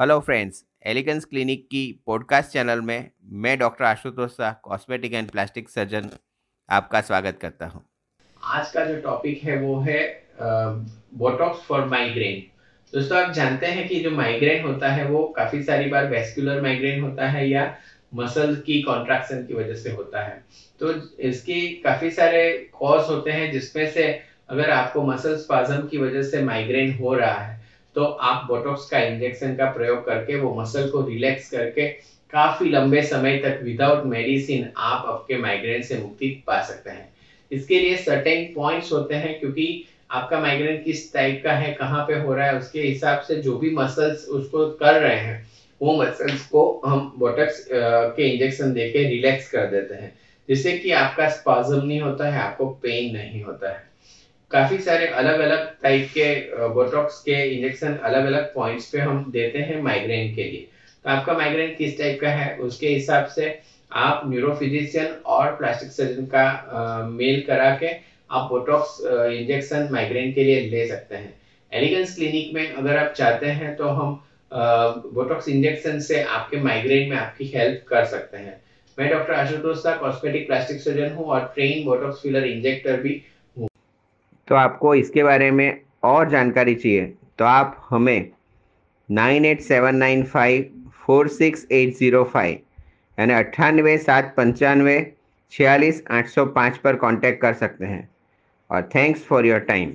Hello friends elegance clinic की podcast channel में मैं doctor Ashutosh Shah cosmetic and plastic surgeon आपका स्वागत करता हूँ। आज का जो टॉपिक है वो है बोटॉक्स फॉर माइग्रेन दोस्तों, आप जानते हैं कि जो माइग्रेन होता है वो काफ़ी सारी बार वेस्कुलर माइग्रेन होता है या मसल की कॉन्ट्रैक्शन की वजह से होता है। तो इसकी काफ़ी सारे कॉज होते हैं जिसमें से अगर आपको मसल स्पाजम की वजह से माइग्रेन हो रहा है तो आप बोटॉक्स का इंजेक्शन का प्रयोग करके, वो मसल को रिलैक्स करके, काफ़ी लंबे समय तक विदाउट मेडिसिन आप आपके माइग्रेन से मुक्ति पा सकते हैं। इसके लिए सर्टेन पॉइंट्स होते हैं, क्योंकि आपका माइग्रेन किस टाइप का है, कहाँ पे हो रहा है, उसके हिसाब से जो भी मसल्स उसको कर रहे हैं, वो मसल्स को हम बोटक्स के इंजेक्शन देके रिलैक्स कर देते हैं। जिससे कि आपका स्पाजम नहीं होता है, आपको पेन नहीं होता है। काफ़ी सारे अलग अलग टाइप के बोटॉक्स के इंजेक्शन अलग अलग पॉइंट्स पे हम देते हैं माइग्रेन के लिए। तो आपका माइग्रेन किस टाइप का है उसके हिसाब से आप न्यूरोफिजिशियन और प्लास्टिक सर्जन का आ, मेल करा के आप बोटॉक्स इंजेक्शन माइग्रेन के लिए ले सकते हैं। एलिगेंस क्लिनिक में अगर आप चाहते हैं तो हम बोटॉक्स इंजेक्शन से आपके माइग्रेन में आपकी हेल्प कर सकते हैं। मैं doctor Ashutosh cosmetic plastic surgeon हूँ और ट्रेन बोटॉक्स फिलर इंजेक्टर भी तो आपको इसके बारे में और जानकारी चाहिए तो आप हमें nine eight seven nine five four six eight zero five यानी अट्ठानवे सात पंचानवे छियालीस आठ सौ पाँच पर कांटेक्ट कर सकते हैं। और थैंक्स फॉर योर टाइम